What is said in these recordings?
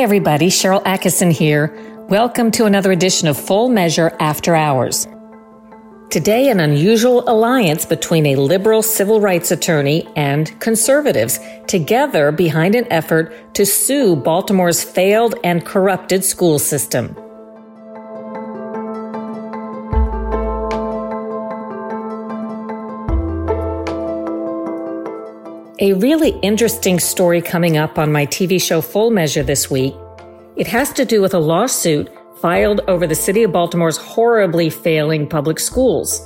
Everybody. Sharyl Attkisson here. Welcome to another edition of Full Measure After Hours. Today, an unusual alliance between a liberal civil rights attorney and conservatives, together behind an effort to sue Baltimore's failed and corrupted school system. A really interesting story coming up on my TV show Full Measure this week. It has to do with a lawsuit filed over the city of Baltimore's horribly failing public schools.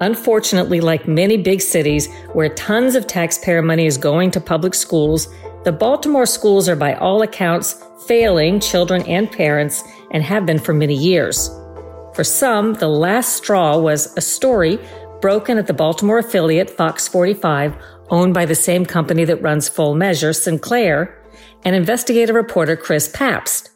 Unfortunately, like many big cities where tons of taxpayer money is going to public schools, the Baltimore schools are by all accounts failing children and parents and have been for many years. For some, the last straw was a story broken at the Baltimore affiliate Fox 45 owned by the same company that runs Full Measure, Sinclair, and investigative reporter Chris Papst.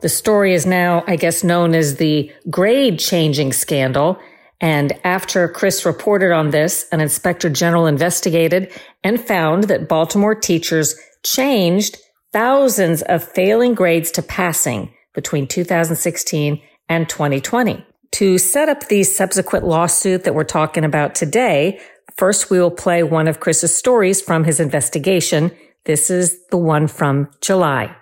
The story is now, I guess, known as the grade changing scandal. And after Chris reported on this, an inspector general investigated and found that Baltimore teachers changed thousands of failing grades to passing between 2016 and 2020. To set up the subsequent lawsuit that we're talking about today, First, we will play one of Chris's stories from his investigation. This is the one from July.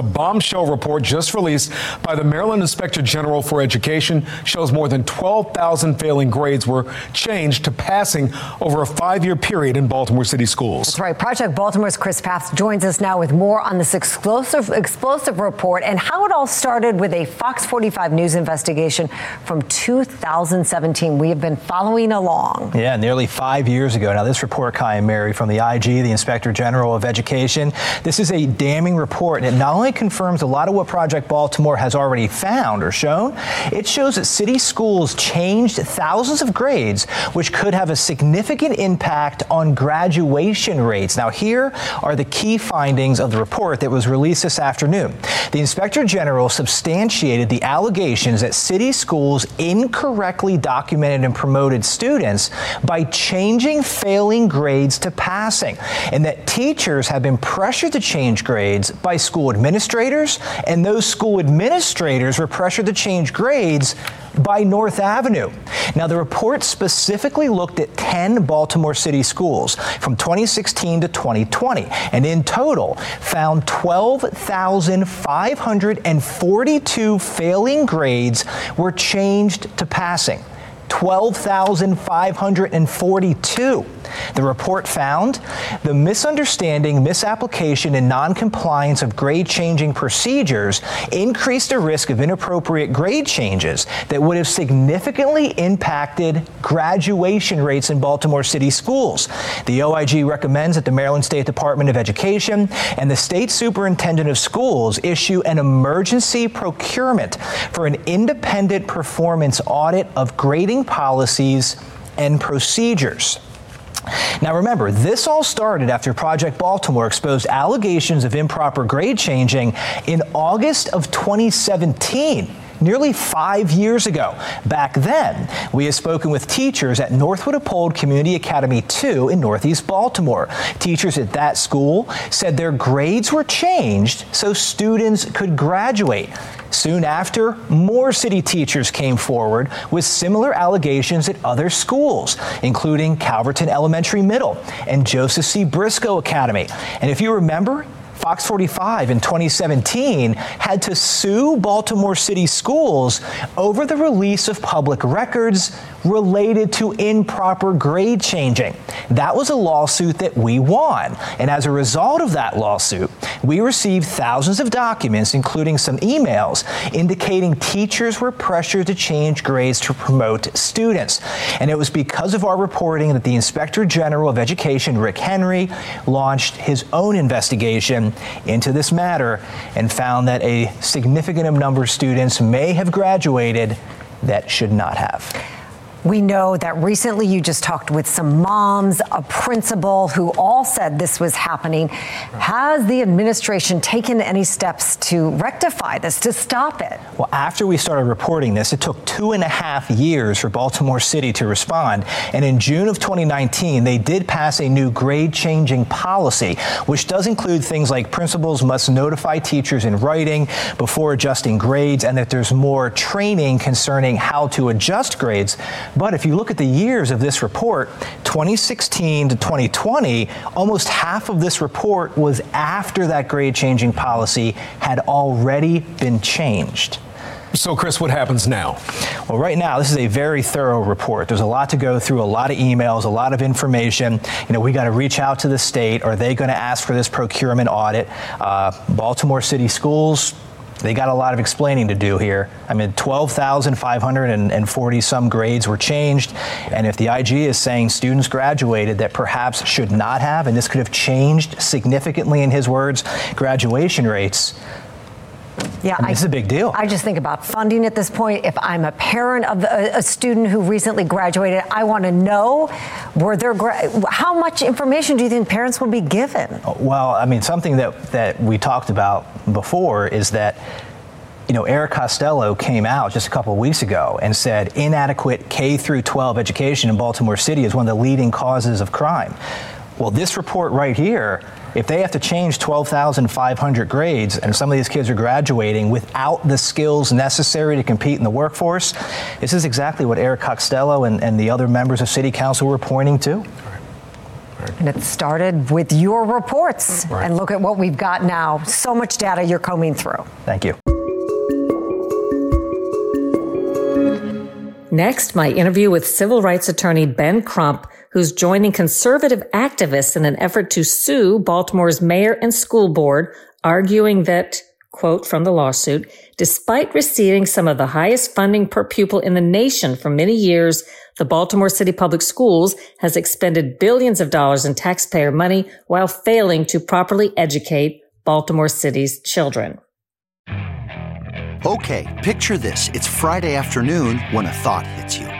A bombshell report just released by the Maryland Inspector General for Education shows more than 12,000 failing grades were changed to passing over a five year period in Baltimore City schools. That's right. Project Baltimore's Chris Papst joins us now with more on this explosive, explosive report and how it all started with a Fox 45 News investigation from 2017. We have been following along. Yeah, nearly five years ago. Now, this report, Kai and Mary, from the IG, the Inspector General of Education, this is a damning report, and it not only confirms a lot of what Project Baltimore has already found or shown. It shows that city schools changed thousands of grades, which could have a significant impact on graduation rates. Now, here are the key findings of the report that was released this afternoon. The Inspector General substantiated the allegations that city schools incorrectly documented and promoted students by changing failing grades to passing, and that teachers have been pressured to change grades by school administrators administrators, and those school administrators were pressured to change grades by North Avenue. Now, the report specifically looked at 10 Baltimore City schools from 2016 to 2020, and in total found 12,542 failing grades were changed to passing. 12,542. The report found the misunderstanding, misapplication, and noncompliance of grade changing procedures increased the risk of inappropriate grade changes that would have significantly impacted graduation rates in Baltimore City schools. The OIG recommends that the Maryland State Department of Education and the State Superintendent of Schools issue an emergency procurement for an independent performance audit of grading policies and procedures. Now remember, this all started after Project Baltimore exposed allegations of improper grade changing in August of 2017 nearly five years ago. Back then, we had spoken with teachers at Northwood Appold Community Academy 2 in Northeast Baltimore. Teachers at that school said their grades were changed so students could graduate. Soon after, more city teachers came forward with similar allegations at other schools, including Calverton Elementary Middle and Joseph C. Briscoe Academy. And if you remember, Fox 45 in 2017 had to sue Baltimore City schools over the release of public records related to improper grade changing. That was a lawsuit that we won. And as a result of that lawsuit, we received thousands of documents, including some emails, indicating teachers were pressured to change grades to promote students. And it was because of our reporting that the Inspector General of Education, Rick Henry, launched his own investigation into this matter and found that a significant number of students may have graduated that should not have. We know that recently you just talked with some moms, a principal who all said this was happening. Has the administration taken any steps to rectify this, to stop it? Well, after we started reporting this, it took two and a half years for Baltimore City to respond. And in June of 2019, they did pass a new grade changing policy, which does include things like principals must notify teachers in writing before adjusting grades and that there's more training concerning how to adjust grades. But if you look at the years of this report, 2016 to 2020, almost half of this report was after that grade changing policy had already been changed. So, Chris, what happens now? Well, right now, this is a very thorough report. There's a lot to go through, a lot of emails, a lot of information. You know, we got to reach out to the state. Are they going to ask for this procurement audit? Uh, Baltimore City Schools, they got a lot of explaining to do here. I mean, 12,540 some grades were changed. And if the IG is saying students graduated that perhaps should not have, and this could have changed significantly, in his words, graduation rates, yeah, I mean, it's a big deal. I just think about funding at this point. If I'm a parent of a, a student who recently graduated, I want to know were there gra- how much information do you think parents will be given? Oh, well, I mean, something that that we talked about before is that you know, Eric Costello came out just a couple of weeks ago and said inadequate K through 12 education in Baltimore City is one of the leading causes of crime. Well, this report right here, if they have to change 12,500 grades and some of these kids are graduating without the skills necessary to compete in the workforce, this is exactly what Eric Costello and, and the other members of City Council were pointing to. And it started with your reports. Right. And look at what we've got now. So much data you're combing through. Thank you. Next, my interview with civil rights attorney Ben Crump, who's joining conservative activists in an effort to sue Baltimore's mayor and school board, arguing that, quote from the lawsuit, despite receiving some of the highest funding per pupil in the nation for many years, the Baltimore City Public Schools has expended billions of dollars in taxpayer money while failing to properly educate Baltimore City's children. Okay, picture this. It's Friday afternoon when a thought hits you.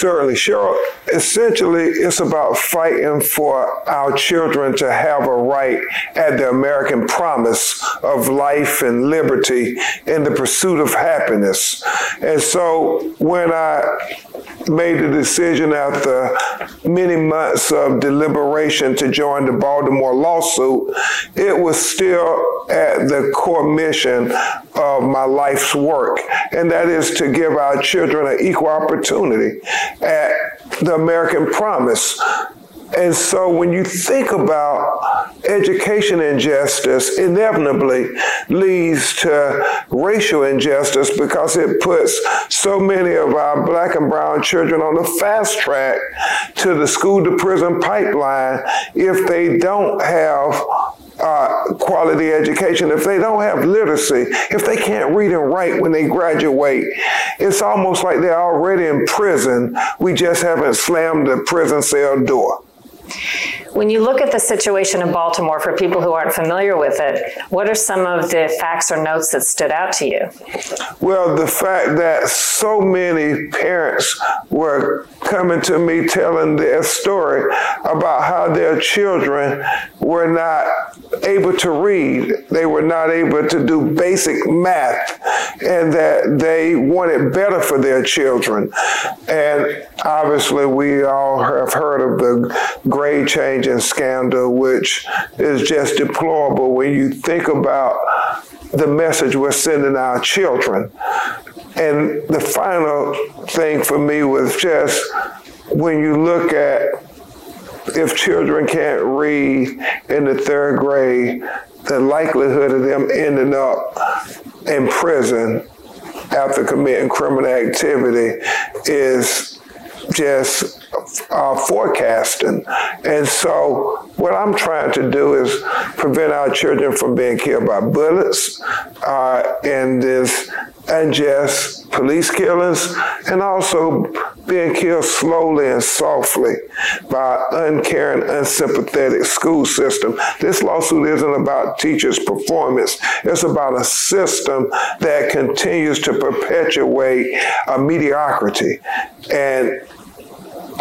Certainly, Sharyl. Essentially, it's about fighting for our children to have a right at the American promise of life and liberty in the pursuit of happiness. And so, when I made the decision after many months of deliberation to join the Baltimore lawsuit, it was still at the core mission of my life's work, and that is to give our children an equal opportunity at the American promise. And so when you think about education injustice, inevitably leads to racial injustice because it puts so many of our black and brown children on the fast track to the school to prison pipeline if they don't have uh, quality education, if they don't have literacy, if they can't read and write when they graduate, it's almost like they're already in prison. We just haven't slammed the prison cell door. When you look at the situation in Baltimore, for people who aren't familiar with it, what are some of the facts or notes that stood out to you? Well, the fact that so many parents were coming to me telling their story about how their children were not able to read, they were not able to do basic math, and that they wanted better for their children. And obviously, we all have heard of the grade changing scandal, which is just deplorable when you think about the message we're sending our children. And the final thing for me was just when you look at if children can't read in the third grade, the likelihood of them ending up in prison after committing criminal activity is just uh, forecasting. And so, what I'm trying to do is prevent our children from being killed by bullets uh, in this unjust police killings, and also being killed slowly and softly by uncaring, unsympathetic school system. This lawsuit isn't about teachers' performance. It's about a system that continues to perpetuate a mediocrity. And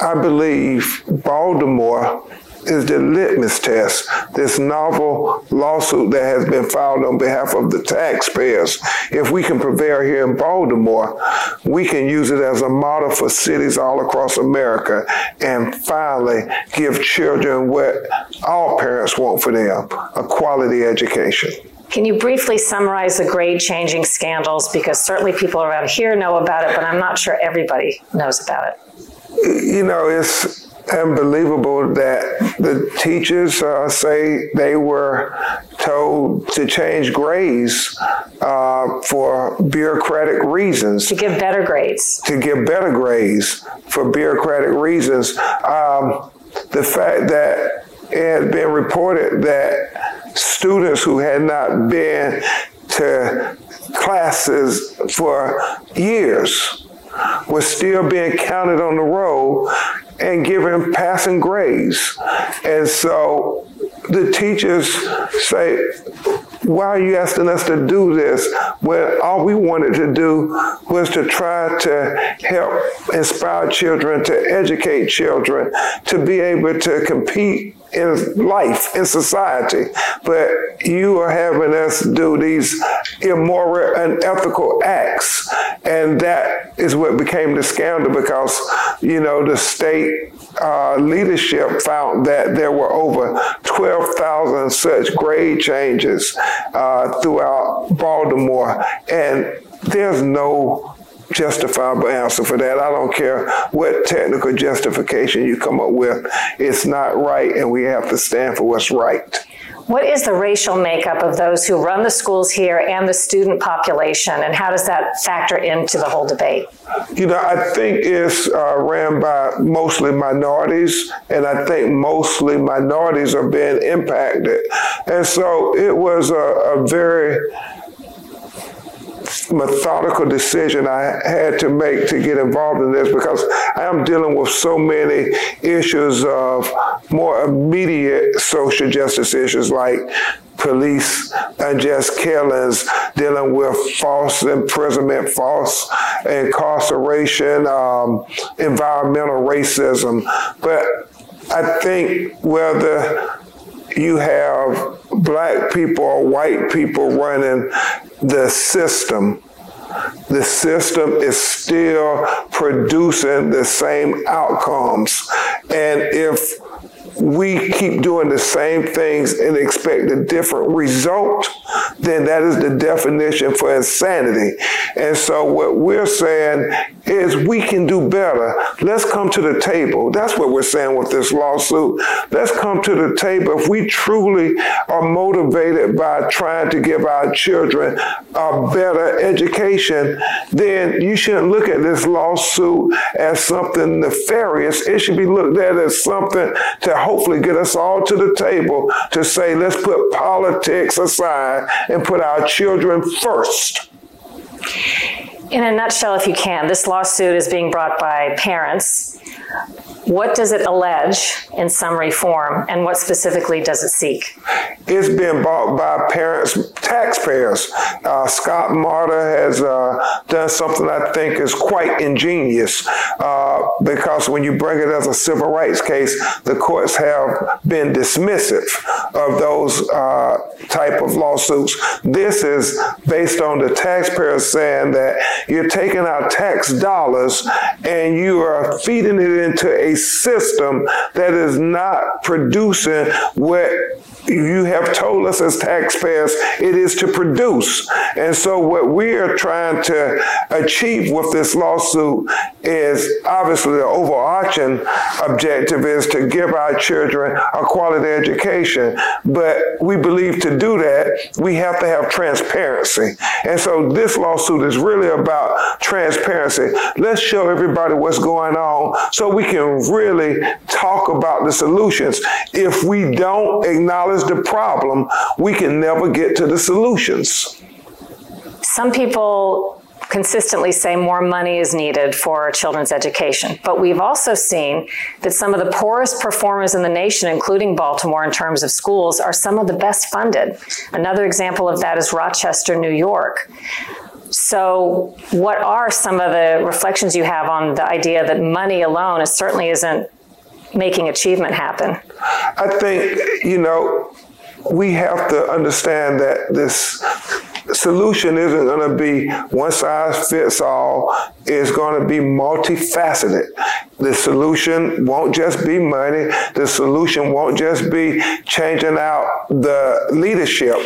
I believe Baltimore is the litmus test. This novel lawsuit that has been filed on behalf of the taxpayers. If we can prevail here in Baltimore, we can use it as a model for cities all across America and finally give children what all parents want for them a quality education. Can you briefly summarize the grade changing scandals? Because certainly people around here know about it, but I'm not sure everybody knows about it you know, it's unbelievable that the teachers uh, say they were told to change grades uh, for bureaucratic reasons. To give better grades. To give better grades for bureaucratic reasons. Um, the fact that it had been reported that students who had not been to classes for years were still being counted on the roll and given passing grades. And so the teachers say, why are you asking us to do this when all we wanted to do was to try to help inspire children, to educate children, to be able to compete in life, in society. But you are having us do these immoral, unethical acts. And that is what became the scandal because, you know, the state uh, leadership found that there were over 12,000 such grade changes uh, throughout Baltimore. And there's no justifiable answer for that. I don't care what technical justification you come up with. It's not right, and we have to stand for what's right. What is the racial makeup of those who run the schools here and the student population, and how does that factor into the whole debate? You know, I think it's uh, ran by mostly minorities, and I think mostly minorities are being impacted. And so it was a, a very methodical decision I had to make to get involved in this because I am dealing with so many issues of more immediate social justice issues like police unjust killings, dealing with false imprisonment, false incarceration, um, environmental racism. But I think whether you have black people or white people running the system, the system is still producing the same outcomes. And if we keep doing the same things and expect a different result, then that is the definition for insanity. And so what we're saying is we can do better. Let's come to the table. That's what we're saying with this lawsuit. Let's come to the table. If we truly are motivated by trying to give our children a better education, then you shouldn't look at this lawsuit as something nefarious. It should be looked at as something to hopefully get us all to the table to say, let's put politics aside and put our children first. In a nutshell, if you can, this lawsuit is being brought by parents. What does it allege in summary form, and what specifically does it seek? It's been by parents, taxpayers. Uh, Scott Marder has uh, done something I think is quite ingenious uh, because when you bring it as a civil rights case, the courts have been dismissive of those uh, type of lawsuits. This is based on the taxpayers saying that you're taking our tax dollars and you are feeding it into a system that is not producing what you have told us as taxpayers it is to produce. And so, what we are trying to achieve with this lawsuit is obviously the overarching objective is to give our children a quality education. But we believe to do that, we have to have transparency. And so, this lawsuit is really about transparency. Let's show everybody what's going on so we can really talk about the solutions. If we don't acknowledge the problem, we can never get to the solutions. Some people consistently say more money is needed for children's education. But we've also seen that some of the poorest performers in the nation, including Baltimore in terms of schools, are some of the best funded. Another example of that is Rochester, New York. So, what are some of the reflections you have on the idea that money alone is certainly isn't making achievement happen? I think, you know, we have to understand that this solution isn't going to be one size fits all. It's going to be multifaceted. The solution won't just be money. The solution won't just be changing out the leadership.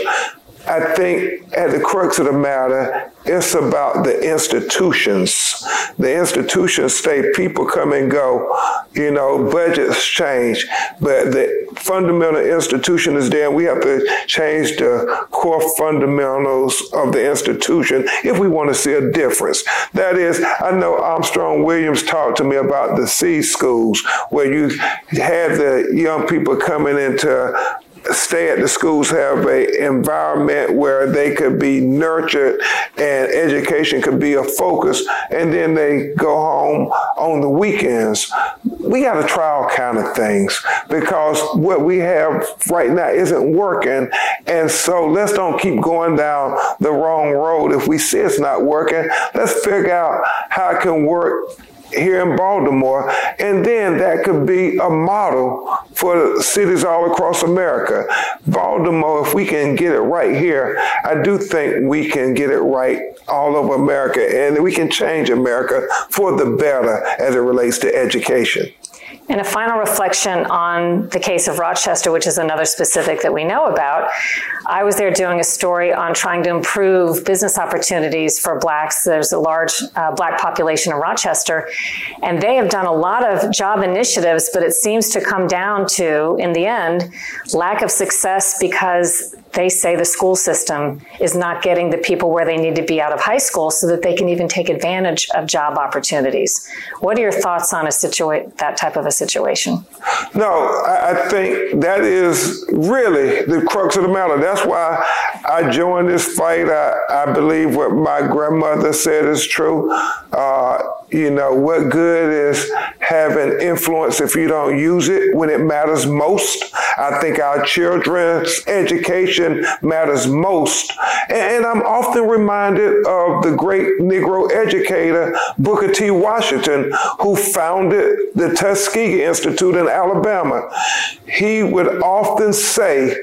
I think at the crux of the matter, it's about the institutions. The institutions stay, people come and go, you know, budgets change, but the fundamental institution is there. We have to change the core fundamentals of the institution if we want to see a difference. That is, I know Armstrong Williams talked to me about the SEED schools where you had the young people coming into stay at the schools have a environment where they could be nurtured and education could be a focus and then they go home on the weekends. We got to try all kind of things because what we have right now isn't working and so let's don't keep going down the wrong road. If we see it's not working let's figure out how it can work here in Baltimore, and then that could be a model for cities all across America. Baltimore, if we can get it right here, I do think we can get it right all over America, and we can change America for the better as it relates to education. And a final reflection on the case of Rochester, which is another specific that we know about. I was there doing a story on trying to improve business opportunities for blacks. There's a large uh, black population in Rochester, and they have done a lot of job initiatives, but it seems to come down to, in the end, lack of success because they say the school system is not getting the people where they need to be out of high school so that they can even take advantage of job opportunities. What are your thoughts on a situa- that type of a situation? No, I think that is really the crux of the matter. That's why I joined this fight. I, I believe what my grandmother said is true. Uh, you know, what good is having influence if you don't use it when it matters most? I think our children's education matters most. And I'm often reminded of the great Negro educator, Booker T. Washington, who founded the Tuskegee Institute in Alabama. He would often say,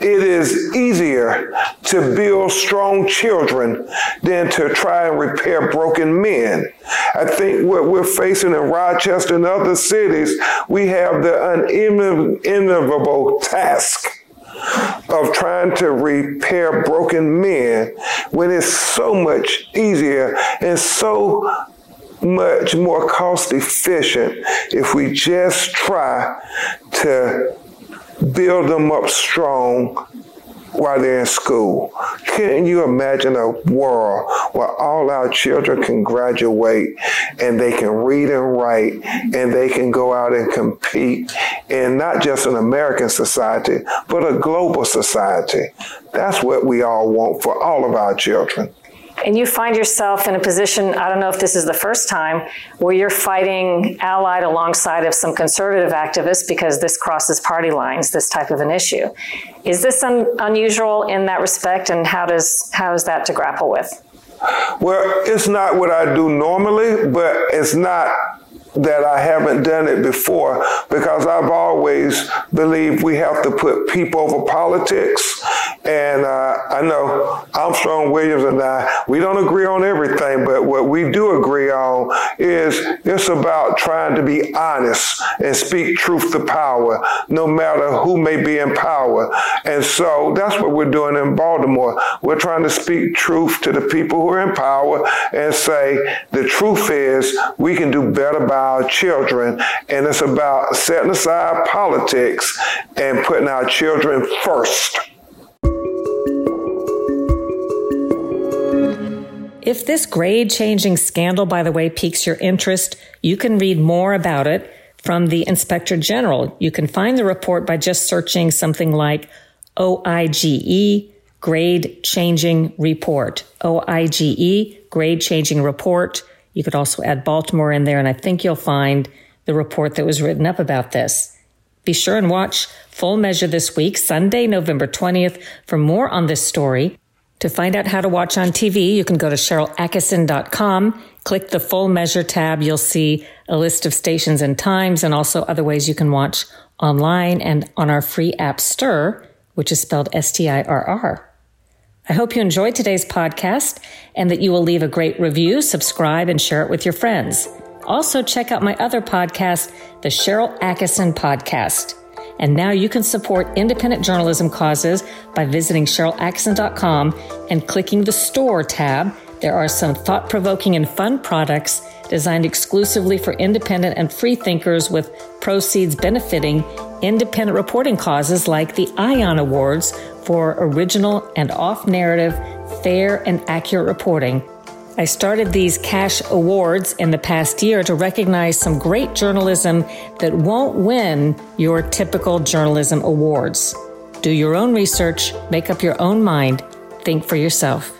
it is easier to build strong children than to try and repair broken men. I think what we're facing in Rochester and other cities, we have the unenviable task of trying to repair broken men when it's so much easier and so much more cost efficient if we just try to build them up strong while they're in school. Can you imagine a world where all our children can graduate and they can read and write and they can go out and compete in not just an American society, but a global society? That's what we all want for all of our children and you find yourself in a position, I don't know if this is the first time, where you're fighting allied alongside of some conservative activists because this crosses party lines, this type of an issue. Is this un- unusual in that respect, and how does how is that to grapple with? Well, it's not what I do normally, but it's not that I haven't done it before because I've always believed we have to put people over politics. And uh, I know Armstrong Williams and I, we don't agree on everything, but what we do agree on is it's about trying to be honest and speak truth to power, no matter who may be in power. And so that's what we're doing in Baltimore. We're trying to speak truth to the people who are in power and say the truth is we can do better by our children. And it's about setting aside politics and putting our children first. If this grade changing scandal, by the way, piques your interest, you can read more about it from the Inspector General. You can find the report by just searching something like OIGE grade changing report. OIGE grade changing report. You could also add Baltimore in there, and I think you'll find the report that was written up about this. Be sure and watch Full Measure this week, Sunday, November 20th, for more on this story. To find out how to watch on TV, you can go to SharylAttkisson.com, click the Full Measure tab. You'll see a list of stations and times, and also other ways you can watch online and on our free app STIRR, which is spelled S T I hope you enjoyed today's podcast and that you will leave a great review, subscribe, and share it with your friends. Also, check out my other podcast, the Sharyl Attkisson Podcast. And now you can support independent journalism causes by visiting SharylAttkisson.com and clicking the Store tab. There are some thought provoking and fun products designed exclusively for independent and free thinkers with proceeds benefiting independent reporting causes like the ION Awards for original and off narrative, fair and accurate reporting. I started these cash awards in the past year to recognize some great journalism that won't win your typical journalism awards. Do your own research, make up your own mind, think for yourself.